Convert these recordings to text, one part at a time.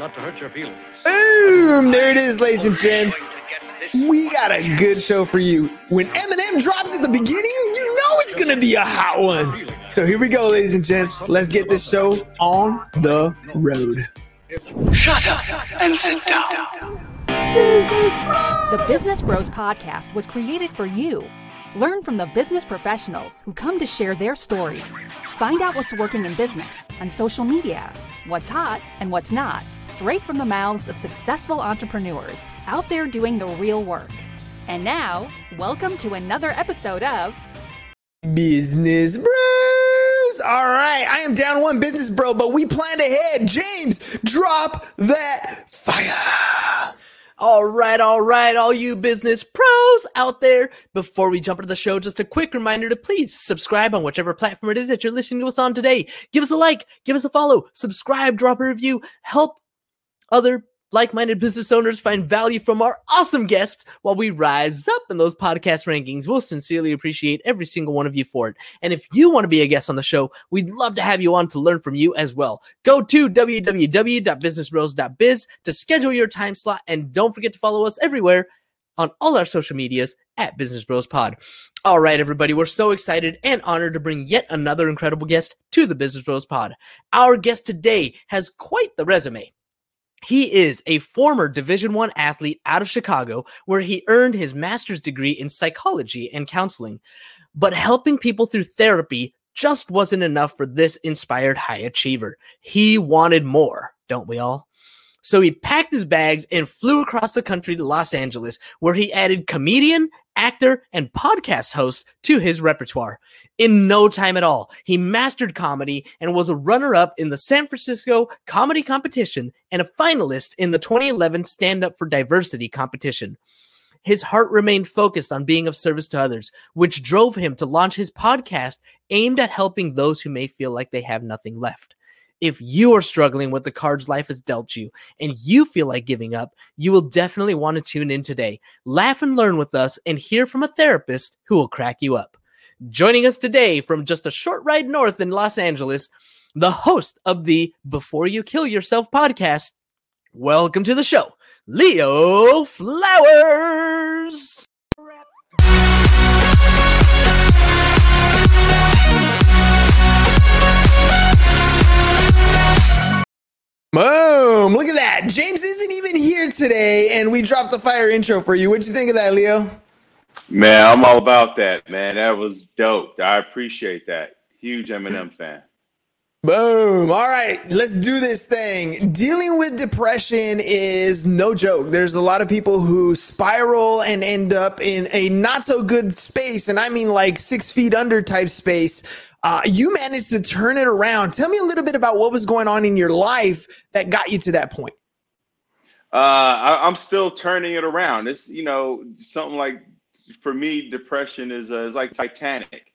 not to hurt your feelings. Boom! There it is, ladies and gents. We got a good show for you. When Eminem drops at the beginning, you know it's gonna be a hot one. So here we go, ladies and gents. Let's get this show on the road. Shut up and sit down. The Business Bros Podcast was created for you. Learn from the business professionals who come to share their stories. Find out what's working in business on social media, what's hot and what's not, straight from the mouths of successful entrepreneurs out there doing the real work. And now, welcome to another episode of Business Bros. All right, I am down one business bro, but we planned ahead. James, drop that fire. All right, all right, all you business pros out there. Before we jump into the show, just a quick reminder to please subscribe on whichever platform it is that you're listening to us on today. Give us a like, give us a follow, subscribe, drop a review, help other like minded business owners find value from our awesome guests while we rise up in those podcast rankings. We'll sincerely appreciate every single one of you for it. And if you want to be a guest on the show, we'd love to have you on to learn from you as well. Go to www.businessbros.biz to schedule your time slot and don't forget to follow us everywhere on all our social medias at Business Bros Pod. All right, everybody, we're so excited and honored to bring yet another incredible guest to the Business Bros Pod. Our guest today has quite the resume. He is a former Division 1 athlete out of Chicago where he earned his master's degree in psychology and counseling. But helping people through therapy just wasn't enough for this inspired high achiever. He wanted more, don't we all? So he packed his bags and flew across the country to Los Angeles, where he added comedian, actor, and podcast host to his repertoire. In no time at all, he mastered comedy and was a runner up in the San Francisco comedy competition and a finalist in the 2011 Stand Up for Diversity competition. His heart remained focused on being of service to others, which drove him to launch his podcast aimed at helping those who may feel like they have nothing left. If you are struggling with the cards life has dealt you and you feel like giving up, you will definitely want to tune in today. Laugh and learn with us and hear from a therapist who will crack you up. Joining us today from just a short ride north in Los Angeles, the host of the Before You Kill Yourself podcast. Welcome to the show, Leo Flowers. Boom! Look at that. James isn't even here today, and we dropped the fire intro for you. What'd you think of that, Leo? Man, I'm all about that, man. That was dope. I appreciate that. Huge Eminem fan. Boom. All right, let's do this thing. Dealing with depression is no joke. There's a lot of people who spiral and end up in a not so good space. And I mean like six feet under type space. Uh, you managed to turn it around. Tell me a little bit about what was going on in your life that got you to that point. Uh, I, I'm still turning it around. It's, you know, something like for me, depression is, uh, is like Titanic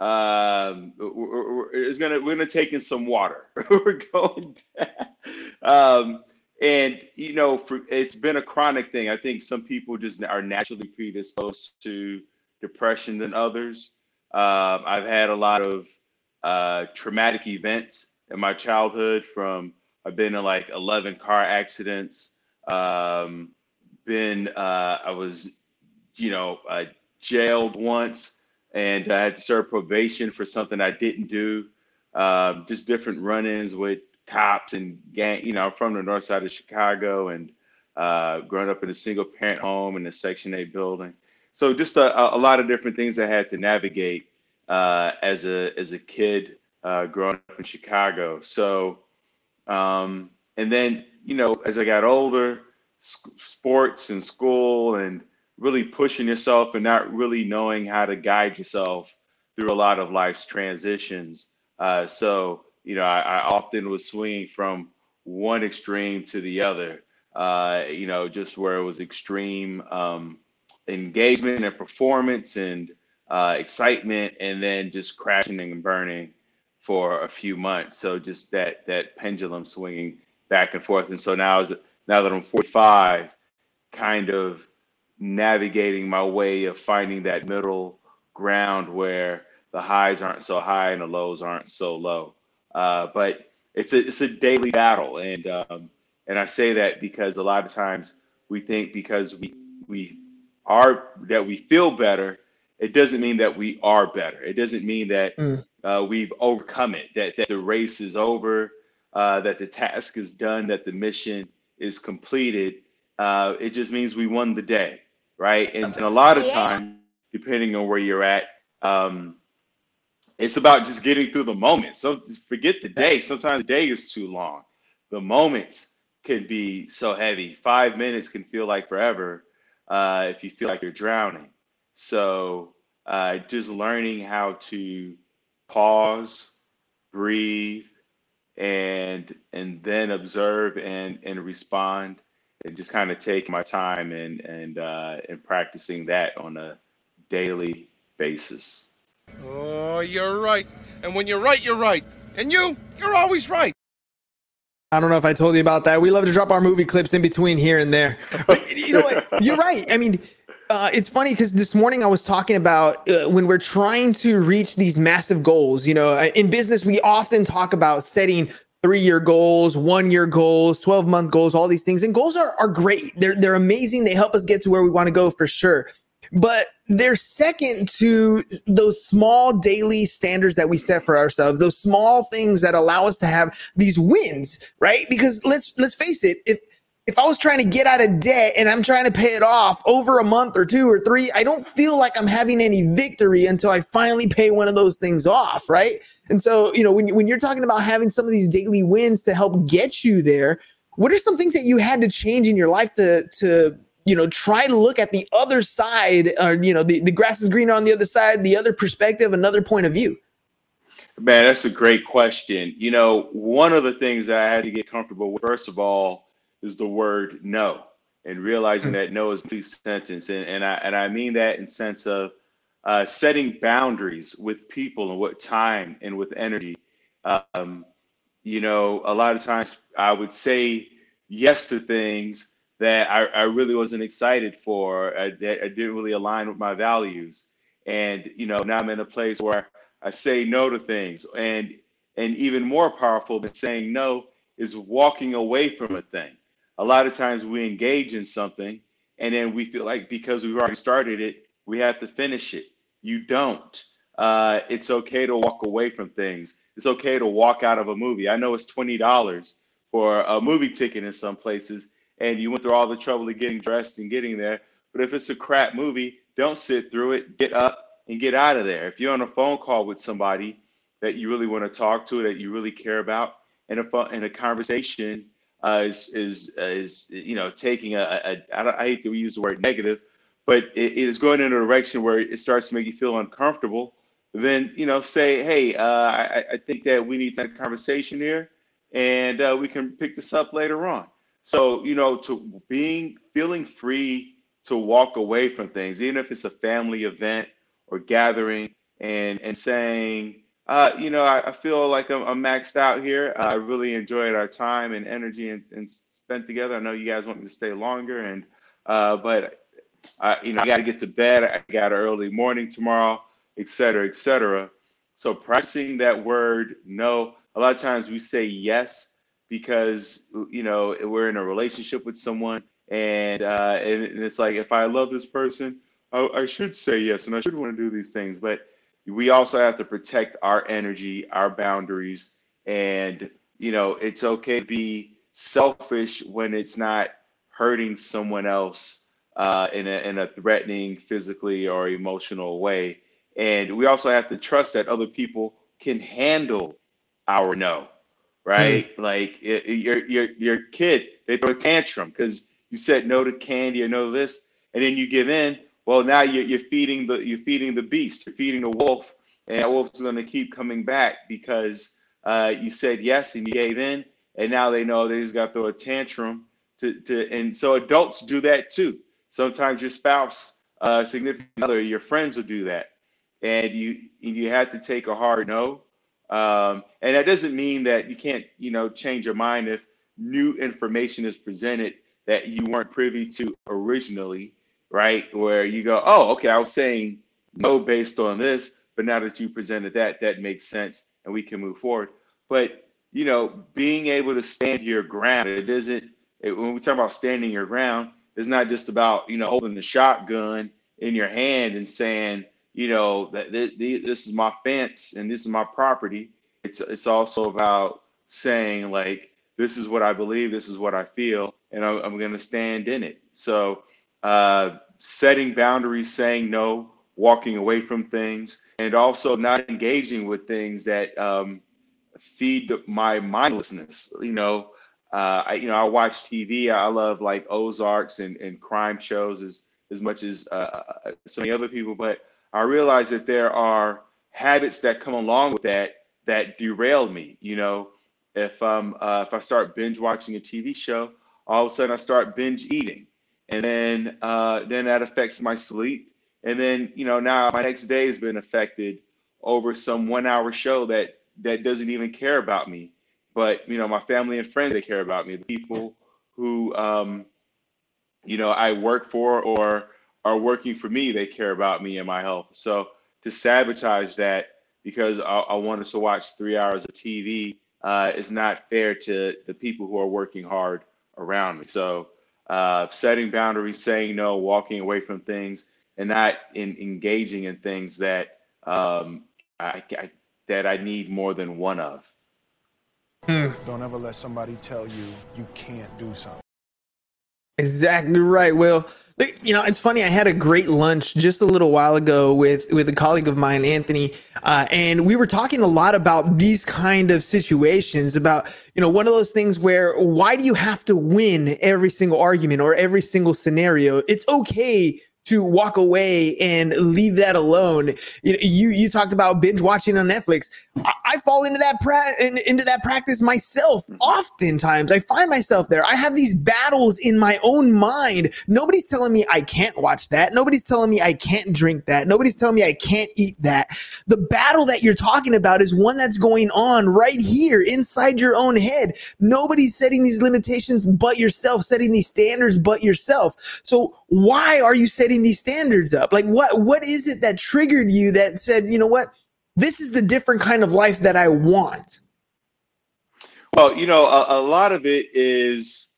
um we're, we're, it's gonna we're gonna take in some water we're going um and you know for, it's been a chronic thing i think some people just are naturally predisposed to depression than others um i've had a lot of uh traumatic events in my childhood from i've been in like 11 car accidents um been uh i was you know uh, jailed once and I had to serve probation for something I didn't do. Um, just different run-ins with cops and gang. You know, I'm from the north side of Chicago and uh, growing up in a single-parent home in a Section 8 building. So just a, a lot of different things I had to navigate uh, as a as a kid uh, growing up in Chicago. So, um, and then you know, as I got older, sports and school and really pushing yourself and not really knowing how to guide yourself through a lot of life's transitions. Uh, so, you know, I, I, often was swinging from one extreme to the other, uh, you know, just where it was extreme um, engagement and performance and uh, excitement, and then just crashing and burning for a few months. So just that that pendulum swinging back and forth. And so now, as now that I'm 45, kind of navigating my way of finding that middle ground where the highs aren't so high and the lows aren't so low. Uh, but it's a it's a daily battle, and um, And I say that because a lot of times we think because we we are that we feel better, it doesn't mean that we are better. It doesn't mean that Mm. uh, we've overcome it, that that the race is over, uh, that the task is done, that the mission is completed. Uh, it just means we won the day, right? And, and a lot of time, depending on where you're at, um, it's about just getting through the moment. So forget the day. Sometimes the day is too long. The moments can be so heavy. Five minutes can feel like forever uh, if you feel like you're drowning. So uh, just learning how to pause, breathe, and and then observe and and respond, and just kind of take my time and and uh, and practicing that on a daily basis. Oh, you're right. And when you're right, you're right. And you, you're always right. I don't know if I told you about that. We love to drop our movie clips in between here and there. But you know what? You're right. I mean, uh, it's funny because this morning I was talking about uh, when we're trying to reach these massive goals. You know, uh, in business, we often talk about setting three year goals, one year goals, 12 month goals, all these things. And goals are, are great. They're, they're amazing. They help us get to where we want to go for sure. But they're second to those small daily standards that we set for ourselves, those small things that allow us to have these wins, right? Because let's let's face it, if if I was trying to get out of debt and I'm trying to pay it off over a month or two or three, I don't feel like I'm having any victory until I finally pay one of those things off, right? And so, you know, when, when you're talking about having some of these daily wins to help get you there, what are some things that you had to change in your life to to you know try to look at the other side or you know the, the grass is greener on the other side the other perspective another point of view Man, that's a great question. You know, one of the things that I had to get comfortable with, first of all, is the word no, and realizing that no is a complete sentence, and and I and I mean that in sense of uh, setting boundaries with people and what time and with energy. Um, you know, a lot of times I would say yes to things that I, I really wasn't excited for, uh, that I didn't really align with my values, and you know, now I'm in a place where I say no to things, and and even more powerful than saying no is walking away from a thing. A lot of times we engage in something, and then we feel like because we've already started it, we have to finish it. You don't. Uh, it's okay to walk away from things. It's okay to walk out of a movie. I know it's twenty dollars for a movie ticket in some places, and you went through all the trouble of getting dressed and getting there. But if it's a crap movie, don't sit through it. Get up and get out of there. If you're on a phone call with somebody that you really want to talk to, that you really care about, and a phone, and a conversation uh, is is uh, is you know taking a, a, a I, don't, I hate to use the word negative, but it, it is going in a direction where it starts to make you feel uncomfortable. Then you know say, hey, uh, I, I think that we need that conversation here, and uh, we can pick this up later on. So you know, to being feeling free to walk away from things, even if it's a family event or gathering and and saying, uh, you know, I, I feel like I'm, I'm, maxed out here. I really enjoyed our time and energy and, and, spent together. I know you guys want me to stay longer, and uh, but I, you know, I got to get to bed. I got an early morning tomorrow, et cetera, et cetera. So practicing that word no. A lot of times we say yes because you know we're in a relationship with someone, and uh, and, it's like if I love this person I, I should say yes and I should want to do these things, but we also have to protect our energy, our boundaries, and you know, it's okay to be selfish when it's not hurting someone else uh, in a in a threatening, physically or emotional way. And we also have to trust that other people can handle our no, right? Mm. Like it, your your your kid, they throw a tantrum because you said no to candy or no to this, and then you give in well now you're, you're feeding the you're feeding the beast you're feeding the wolf and that wolf's going to keep coming back because uh, you said yes and you gave in and now they know they just got to throw a tantrum to, to and so adults do that too sometimes your spouse uh, significant other your friends will do that and you you have to take a hard no um, and that doesn't mean that you can't you know change your mind if new information is presented that you weren't privy to originally right? Where you go, oh, okay, I was saying no based on this, but now that you presented that, that makes sense and we can move forward. But, you know, being able to stand your ground, it doesn't it, when we talk about standing your ground, it's not just about you know holding the shotgun in your hand and saying you know that th- th- this is my fence and this is my property. It's it's also about saying like this is what I believe, this is what I feel, and I'm, I'm going to stand in it. So uh, setting boundaries, saying no, walking away from things, and also not engaging with things that um, feed my mindlessness. You know, uh, I you know I watch TV. I love like Ozarks and, and crime shows as as much as uh, uh, so many other people, but I realize that there are habits that come along with that that derail me. You know, if um uh, if I start binge watching a TV show, all of a sudden I start binge eating, and then uh, then that affects my sleep, and then you know now my next day has been affected over some one hour show that that doesn't even care about me. But you know my family and friends they care about me. The people who um, you know i work for or are working for me they care about me and my health so to sabotage that because i, I want us to watch three hours of tv uh, is not fair to the people who are working hard around me so uh, setting boundaries saying no walking away from things and not in engaging in things that um, I, I that i need more than one of don't ever let somebody tell you you can't do something. Exactly right. Well, you know, it's funny. I had a great lunch just a little while ago with with a colleague of mine, Anthony, uh, and we were talking a lot about these kind of situations. About you know, one of those things where why do you have to win every single argument or every single scenario? It's okay to walk away and leave that alone. You you, talked about binge watching on Netflix. I, I fall into that pra- in, into that practice myself. Oftentimes, I find myself there. I have these battles in my own mind. Nobody's telling me I can't watch that. Nobody's telling me I can't drink that. Nobody's telling me I can't eat that. The battle that you're talking about is one that's going on right here inside your own head. Nobody's setting these limitations but yourself, setting these standards but yourself. So why are you setting these standards up? Like what what is it that triggered you that said, you know what? This is the different kind of life that I want. Well, you know, a, a lot of it is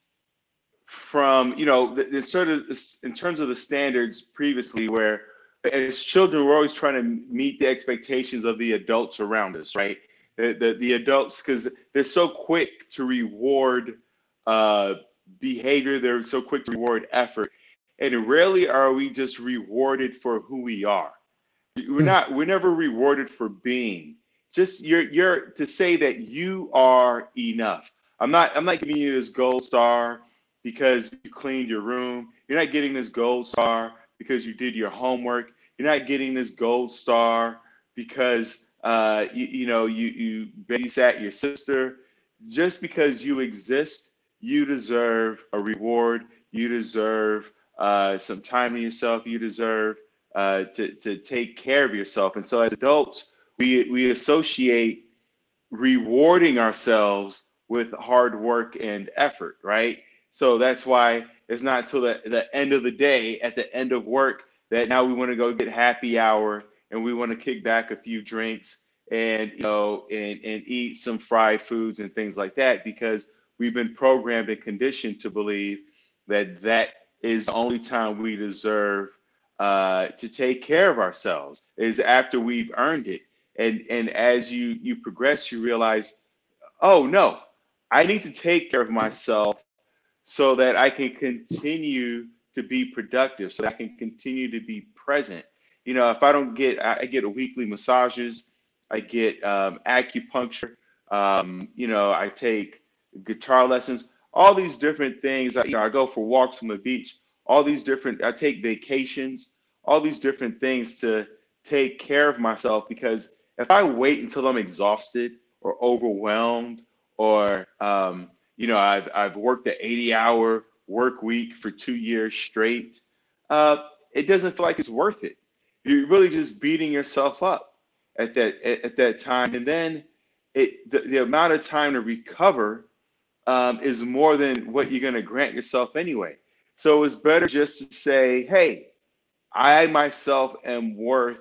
from, you know, the sort of in terms of the standards previously where as children we're always trying to meet the expectations of the adults around us, right? The the, the adults because they're so quick to reward uh, behavior, they're so quick to reward effort and rarely are we just rewarded for who we are. We're Hmm. not we're never rewarded for being. Just you're you're to say that you are enough. I'm not i'm not giving you this gold star because you cleaned your room. You're not getting this gold star because you did your homework. You're not getting this gold star because uh, you, you know you you babysat your sister. Just because you exist you deserve a reward. You deserve uh, some time to yourself. You deserve uh, to, to take care of yourself. And so as adults, we, we associate rewarding ourselves with hard work and effort, right? So that's why it's not till the, the end of the day, at the end of work, that now we want to go get happy hour and we want to kick back a few drinks and you know and, and eat some fried foods and things like that because we've been programmed and conditioned to believe that that is the only time we deserve uh, to take care of ourselves is after we've earned it. And and as you you progress, you realize, oh no, I need to take care of myself so that I can continue to be productive, so that I can continue to be present. You know, if I don't get, I get weekly massages, I get um, acupuncture, um, you know, I take guitar lessons all these different things. I, you know, I go for walks on the beach. All these different. I take vacations. All these different things to take care of myself because if I wait until I'm exhausted or overwhelmed or um, you know I've I've worked an 80 hour work week for two years straight, uh, it doesn't feel like it's worth it. You're really just beating yourself up at that at, at that time, and then it the, the amount of time to recover um, is more than what you're going to grant yourself anyway. So it's better just to say, hey, I myself am worth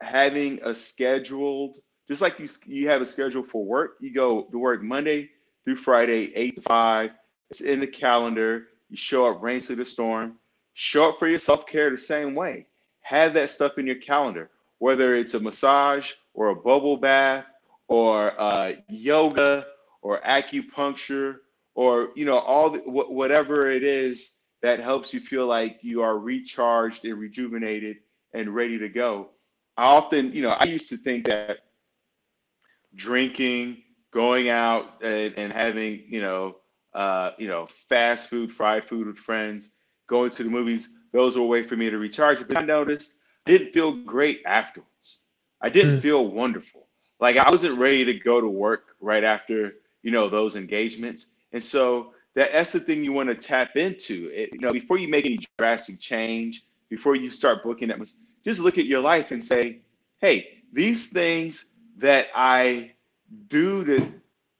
having a scheduled, just like you, you have a schedule for work. You go to work Monday through Friday, eight to five, It's in the calendar. You show up, rain through the storm. Show up for your self care the same way. Have that stuff in your calendar, whether it's a massage or a bubble bath or uh, yoga or acupuncture or you know all the, wh- whatever it is that helps you feel like you are recharged and rejuvenated and ready to go. I often, you know, I used to think that drinking, going out and, and having, you know, uh, you know, fast food, fried food with friends, going to the movies, those were a way for me to recharge. But I noticed I didn't feel great afterwards. I didn't Mm. feel wonderful. Like I wasn't ready to go to work right after, you know, those engagements. And so that, that's the thing you want to tap into. It, you know, before you make any drastic change, before you start booking that, mus- just look at your life and say, hey, these things that I do to,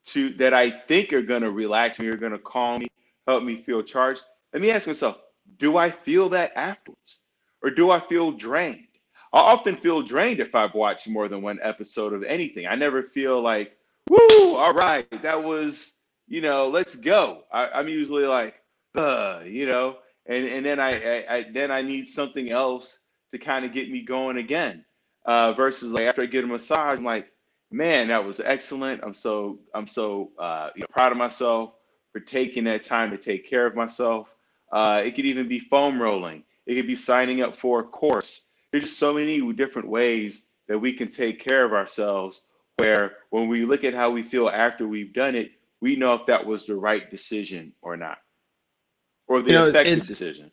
to that I think are going to relax me, are going to calm me, help me feel charged. Let me ask myself, do I feel that afterwards? Or do I feel drained? I often feel drained if I've watched more than one episode of anything. I never feel like, woo, all right, that was, you know, let's go. I, I'm usually like, uh, you know, and, and then I, I, I then I need something else to kind of get me going again. Uh, versus like after I get a massage, I'm like, man, that was excellent. I'm so I'm so uh, you know, proud of myself for taking that time to take care of myself. Uh, it could even be foam rolling. It could be signing up for a course. There's just so many different ways that we can take care of ourselves. Where when we look at how we feel after we've done it, we know if that was the right decision or not, or the You know, effective decision.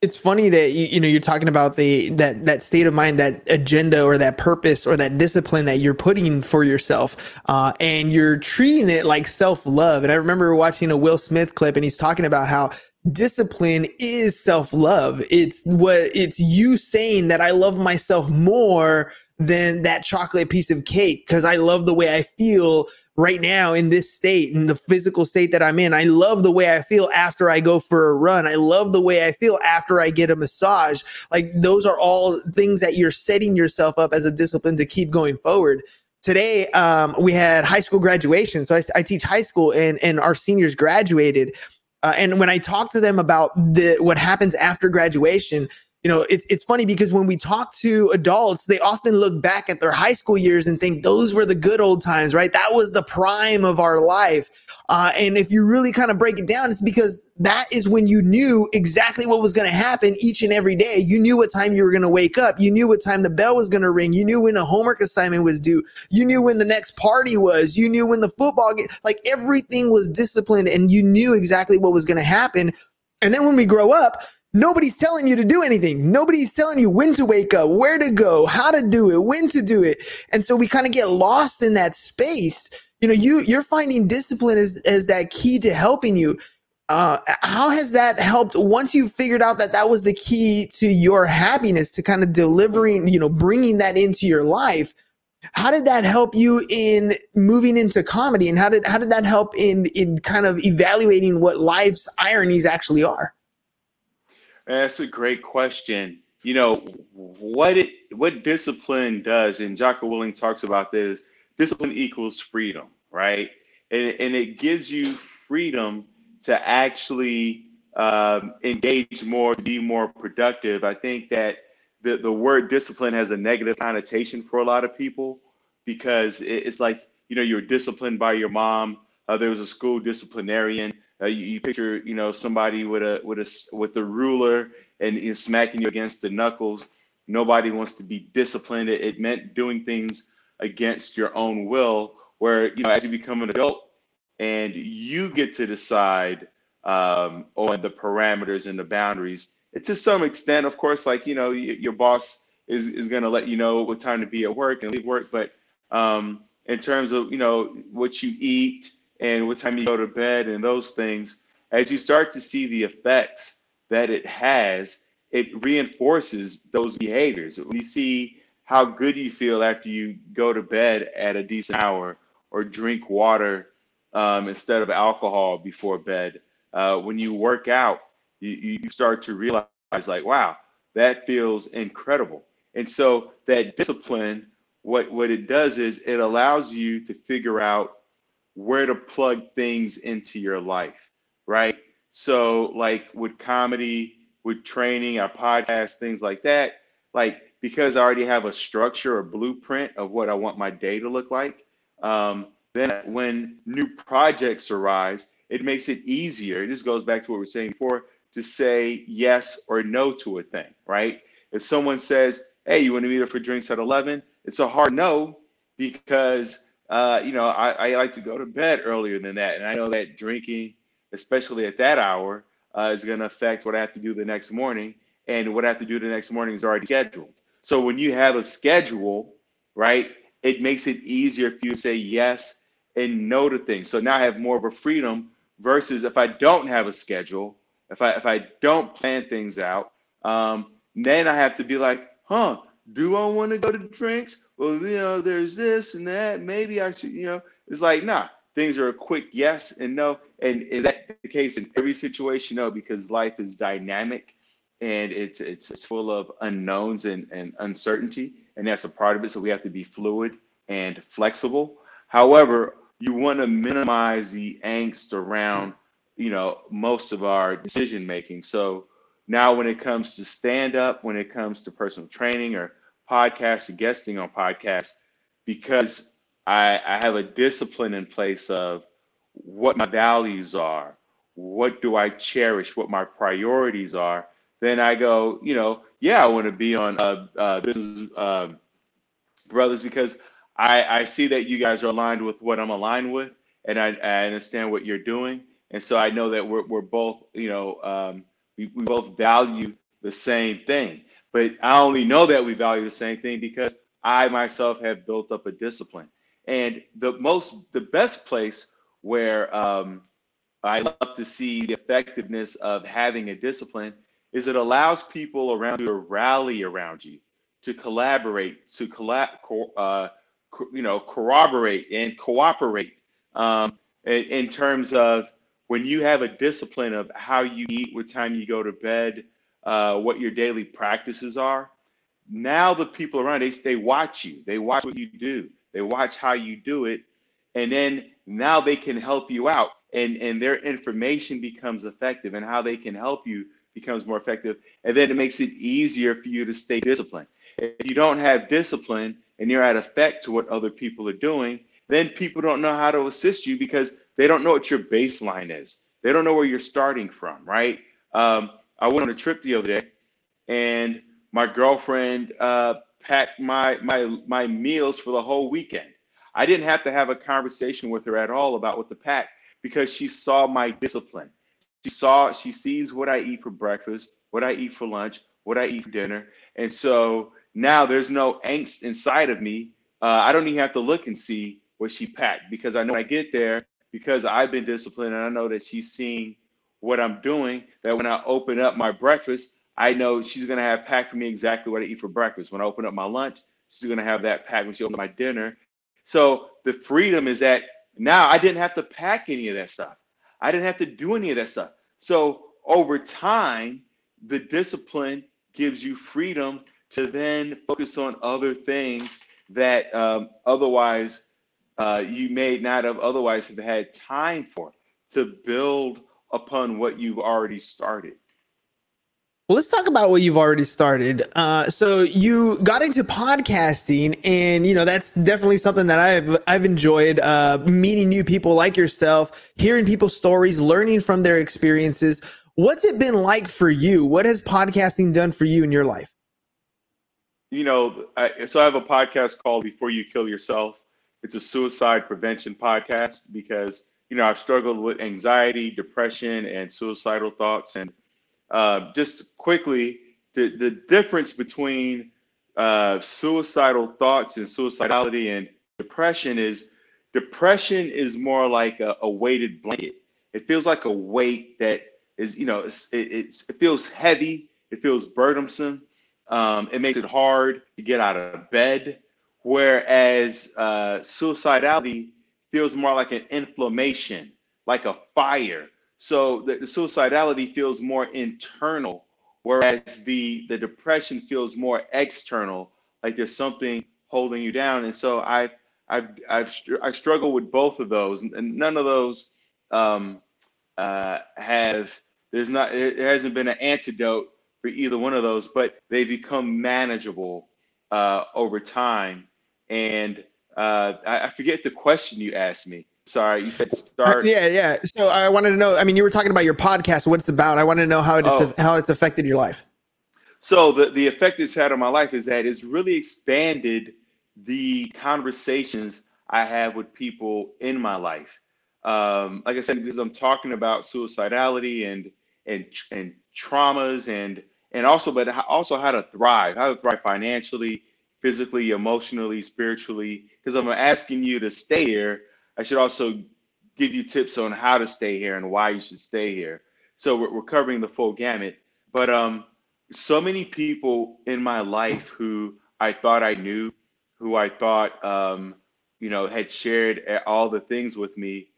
it's funny that you, you know you're talking about the that that state of mind that agenda or that purpose or that discipline that you're putting for yourself uh, and you're treating it like self-love and i remember watching a will smith clip and he's talking about how discipline is self-love it's what it's you saying that i love myself more than that chocolate piece of cake because i love the way i feel right now in this state in the physical state that I'm in. I love the way I feel after I go for a run. I love the way I feel after I get a massage. Like those are all things that you're setting yourself up as a discipline to keep going forward. Today, um, we had high school graduation. So I, I teach high school and, and our seniors graduated. Uh, and when I talk to them about the, what happens after graduation, you know, it's it's funny because when we talk to adults, they often look back at their high school years and think those were the good old times, right? That was the prime of our life. Uh, and if you really kind of break it down, it's because that is when you knew exactly what was going to happen each and every day. You knew what time you were going to wake up. You knew what time the bell was going to ring. You knew when a homework assignment was due. You knew when the next party was. You knew when the football game, like everything was disciplined and you knew exactly what was going to happen. And then when we grow up, Nobody's telling you to do anything. Nobody's telling you when to wake up, where to go, how to do it, when to do it. And so we kind of get lost in that space. You know, you you're finding discipline as as that key to helping you. Uh, how has that helped once you figured out that that was the key to your happiness to kind of delivering, you know, bringing that into your life? How did that help you in moving into comedy, and how did how did that help in in kind of evaluating what life's ironies actually are? That's a great question. You know what it what discipline does, and Jocko Willink talks about this. Discipline equals freedom, right? And, and it gives you freedom to actually um, engage more, be more productive. I think that the, the word discipline has a negative connotation for a lot of people because it, it's like you know you're disciplined by your mom. Uh, there was a school disciplinarian. Uh, you, you picture, you know, somebody with a with a with a ruler and know, smacking you against the knuckles. Nobody wants to be disciplined. It, it meant doing things against your own will. Where you know, as you become an adult and you get to decide um, on the parameters and the boundaries. To some extent, of course, like you know, y- your boss is is going to let you know what time to be at work and leave work. But um, in terms of you know what you eat and what time you go to bed and those things, as you start to see the effects that it has, it reinforces those behaviors. When you see how good you feel after you go to bed at a decent hour or drink water um, instead of alcohol before bed, uh, when you work out, you, you start to realize like, wow, that feels incredible. And so that discipline, what what it does is it allows you to figure out where to plug things into your life. right? So like with comedy, with training, our podcast, things like that, like because I already have a structure a blueprint of what I want my day to look like, um, then when new projects arise, it makes it easier. This goes back to what we are saying before to say yes or no to a thing, right? If someone says, "Hey, you want to meet up for drinks at 11?" It's a hard no because uh, you know I, I like to go to bed earlier than that, and I know that drinking, especially at that hour, uh, is going to affect what I have to do the next morning, and what I have to do the next morning is already scheduled. So when you have a schedule, right, it makes it easier for you to say yes and no to things. So now I have more of a freedom versus if I don't have a schedule, if I if I don't plan things out, um, then I have to be like, huh, do I want to go to drinks? Well, you know, there's this and that. Maybe I should, you know, it's like, nah, things are a quick yes and no. And is that the case in every situation? No, because life is dynamic and it's it's, it's full of unknowns and, and uncertainty. And that's a part of it. So we have to be fluid and flexible. However, you want to minimize the angst around, you know, most of our decision making. So now when it comes to stand up, when it comes to personal training or podcasts or guesting on podcasts, because I, I have a discipline in place of what my values are, what do I cherish, what my priorities are, then I go, you know, yeah, I want to be on uh, uh, Business uh, Brothers because I, I see that you guys are aligned with what I'm aligned with, and I, I understand what you're doing, and so I know that we're, we're both, you know, um, we, we both value the same thing. But I only know that we value the same thing because I myself have built up a discipline. And the most, the best place where um, I love to see the effectiveness of having a discipline is it allows people around you to rally around you, to collaborate, to collab, uh, you know, corroborate and cooperate um, in, in terms of when you have a discipline of how you eat, what time you go to bed, uh, what your daily practices are. Now the people around they they watch you, they watch what you do, they watch how you do it, and then now they can help you out, and and their information becomes effective, and how they can help you becomes more effective, and then it makes it easier for you to stay disciplined. If you don't have discipline and you're at effect to what other people are doing, then people don't know how to assist you because they don't know what your baseline is. They don't know where you're starting from, right? Um, I went on a trip the other day, and my girlfriend uh, packed my my my meals for the whole weekend. I didn't have to have a conversation with her at all about what to pack because she saw my discipline. She saw she sees what I eat for breakfast, what I eat for lunch, what I eat for dinner, and so now there's no angst inside of me. Uh, I don't even have to look and see what she packed because I know when I get there, because I've been disciplined and I know that she's seeing what I'm doing, that when I open up my breakfast, I know she's gonna have packed for me exactly what I eat for breakfast. When I open up my lunch, she's gonna have that packed when she opens my dinner. So the freedom is that now I didn't have to pack any of that stuff. I didn't have to do any of that stuff. So over time, the discipline gives you freedom to then focus on other things that um, otherwise uh, you may not have otherwise have had time for to build upon what you've already started. Well, let's talk about what you've already started. Uh, so you got into podcasting, and you know that's definitely something that I've I've enjoyed. Uh, meeting new people like yourself, hearing people's stories, learning from their experiences. What's it been like for you? What has podcasting done for you in your life? You know, I, so I have a podcast called "Before You Kill Yourself." It's a suicide prevention podcast because you know I've struggled with anxiety, depression, and suicidal thoughts. And uh, just quickly, the the difference between uh, suicidal thoughts and suicidality and depression is depression is more like a, a weighted blanket. It feels like a weight that is, you know, it's, it, it's, it feels heavy. It feels burdensome. Um, it makes it hard to get out of bed. Whereas uh, suicidality feels more like an inflammation, like a fire. So the, the suicidality feels more internal, whereas the the depression feels more external, like there's something holding you down. And so I I've I've I struggle with both of those, and none of those um, uh, have there's not there hasn't been an antidote for either one of those, but they become manageable uh, over time. And uh, I, I forget the question you asked me. Sorry, you said start. Yeah, yeah. So I wanted to know. I mean, you were talking about your podcast. What it's about. I wanted to know how it's Oh. how it's affected your life. So the, the effect it's had on my life is that it's really expanded the conversations I have with people in my life. Um, like I said, because I'm talking about suicidality and and and traumas and and also, but also how to thrive, how to thrive financially, physically, emotionally, spiritually. Because I'm asking you to stay here, I should also give you tips on how to stay here and why you should stay here. So we're, we're covering the full gamut. But um, so many people in my life who I thought I knew, who I thought um, you know had shared all the things with me,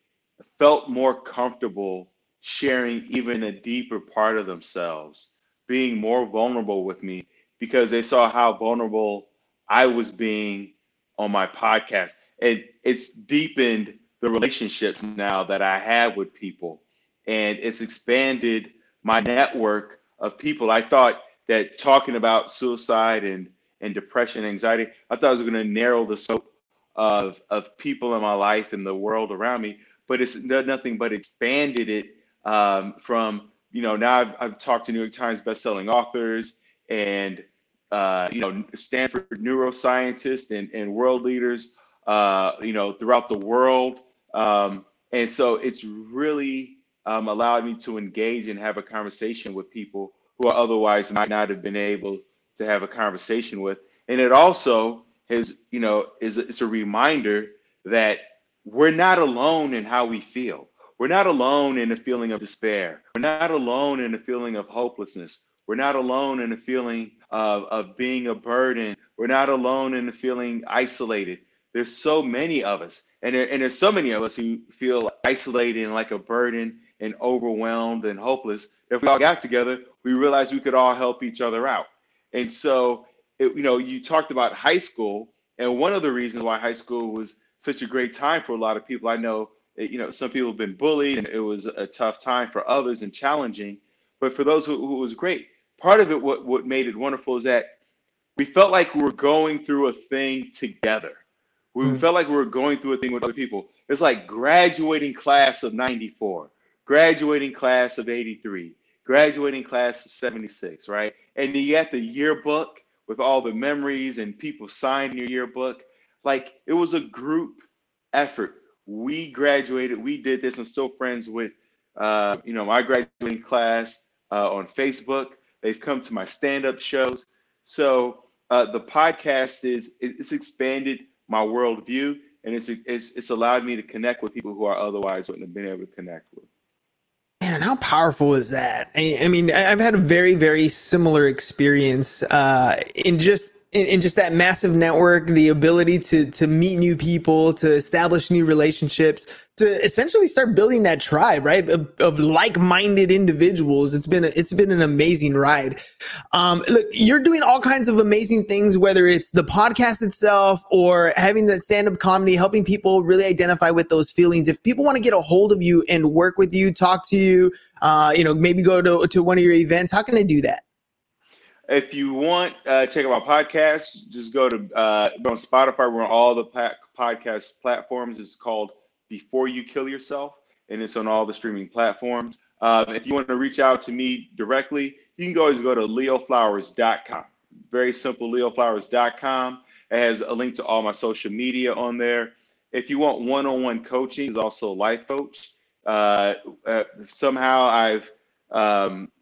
felt more comfortable sharing even a deeper part of themselves, being more vulnerable with me because they saw how vulnerable I was being on my podcast. And it's deepened the relationships now that I have with people. And it's expanded my network of people. I thought that talking about suicide and, and depression, anxiety, I thought it was going to narrow the scope of, of people in my life and the world around me. But it's nothing but expanded it um, from, you know, now I've, I've talked to New York Times bestselling authors and uh, you know, Stanford neuroscientists and, and world leaders, uh, you know, throughout the world. Um, and so it's really um, allowed me to engage and have a conversation with people who I otherwise might not have been able to have a conversation with. And it also has, you know, is it's a reminder that we're not alone in how we feel. We're not alone in the feeling of despair. We're not alone in the feeling of hopelessness. We're not alone in the feeling of, of being a burden. We're not alone in the feeling isolated. There's so many of us, and, there, and there's so many of us who feel isolated and like a burden and overwhelmed and hopeless. If we all got together, we realized we could all help each other out. And so, it, you know, you talked about high school, and one of the reasons why high school was such a great time for a lot of people. I know, eh, you know, some people have been bullied, and it was a tough time for others and challenging. But for those who, who was great, part of it, what what made it wonderful is that we felt like we were going through a thing together. We Mm. felt like we were going through a thing with other people. It's like graduating class of 94, graduating class of 83, graduating class of 76, right? And you got the yearbook with all the memories and people signing your yearbook. Like it was a group effort. We graduated, we did this. I'm still friends with, uh, you know, my graduating class uh, on Facebook. They've come to my stand-up shows. So uh, the podcast is it's expanded my worldview and it's, it's it's allowed me to connect with people who I otherwise wouldn't have been able to connect with. Man, how powerful is that? I, I mean, I've had a very, very similar experience uh, in just in just that massive network, the ability to to meet new people, to establish new relationships, to essentially start building that tribe, right, of, of like-minded individuals. It's been a, it's been an amazing ride. Um, look, you're doing all kinds of amazing things, whether it's the podcast itself or having that stand-up comedy, helping people really identify with those feelings. If people want to get a hold of you and work with you, talk to you, uh, you know, maybe go to, to one of your events, how can they do that? If you want, uh, check out my podcast. Just go to uh, on Spotify. We're on all the podcast platforms. It's called Before You Kill Yourself, and it's on all the streaming platforms. Uh, if you want to reach out to me directly, you can always go to leoflowers.com. Very simple, leoflowers.com. It has a link to all my social media on there. If you want one-on-one coaching, is also life coach. Uh, uh, somehow I've um,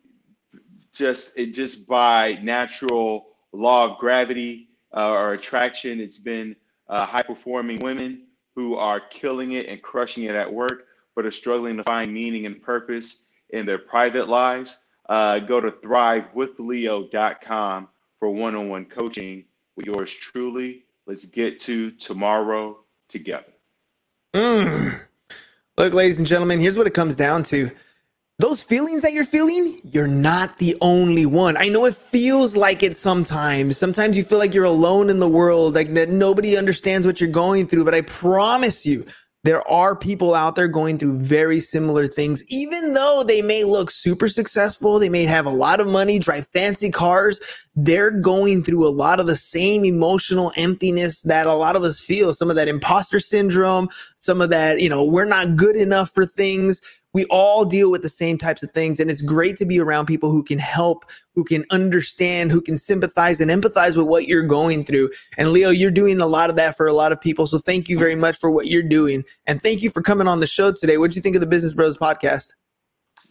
just it just by natural law of gravity uh, or attraction, it's been uh, high performing women who are killing it and crushing it at work, but are struggling to find meaning and purpose in their private lives. Uh, go to thrivewithleo.com for one on one coaching with yours truly. Let's get to tomorrow together. Mm. Look, ladies and gentlemen, here's what it comes down to. Those feelings that you're feeling, you're not the only one. I know it feels like it sometimes. Sometimes you feel like you're alone in the world, like that nobody understands what you're going through. But I promise you, there are people out there going through very similar things, even though they may look super successful, they may have a lot of money, drive fancy cars. They're going through a lot of the same emotional emptiness that a lot of us feel, some of that imposter syndrome, some of that, you know, we're not good enough for things we all deal with the same types of things and it's great to be around people who can help who can understand who can sympathize and empathize with what you're going through and leo you're doing a lot of that for a lot of people so thank you very much for what you're doing and thank you for coming on the show today what do you think of the business bros podcast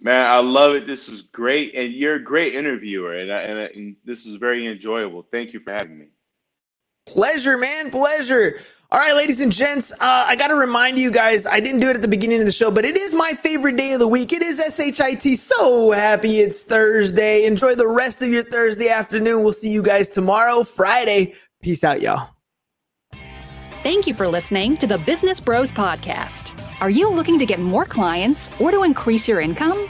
Man, I love it. This was great, and you're a great interviewer, and, I, and, I, and this was very enjoyable. Thank you for having me. Pleasure, man. Pleasure. All right, ladies and gents, uh, I got to remind you guys, I didn't do it at the beginning of the show, but it is my favorite day of the week. It is SHIT. So happy it's Thursday. Enjoy the rest of your Thursday afternoon. We'll see you guys tomorrow, Friday. Peace out, y'all. Thank you for listening to the Business Bros Podcast. Are you looking to get more clients or to increase your income?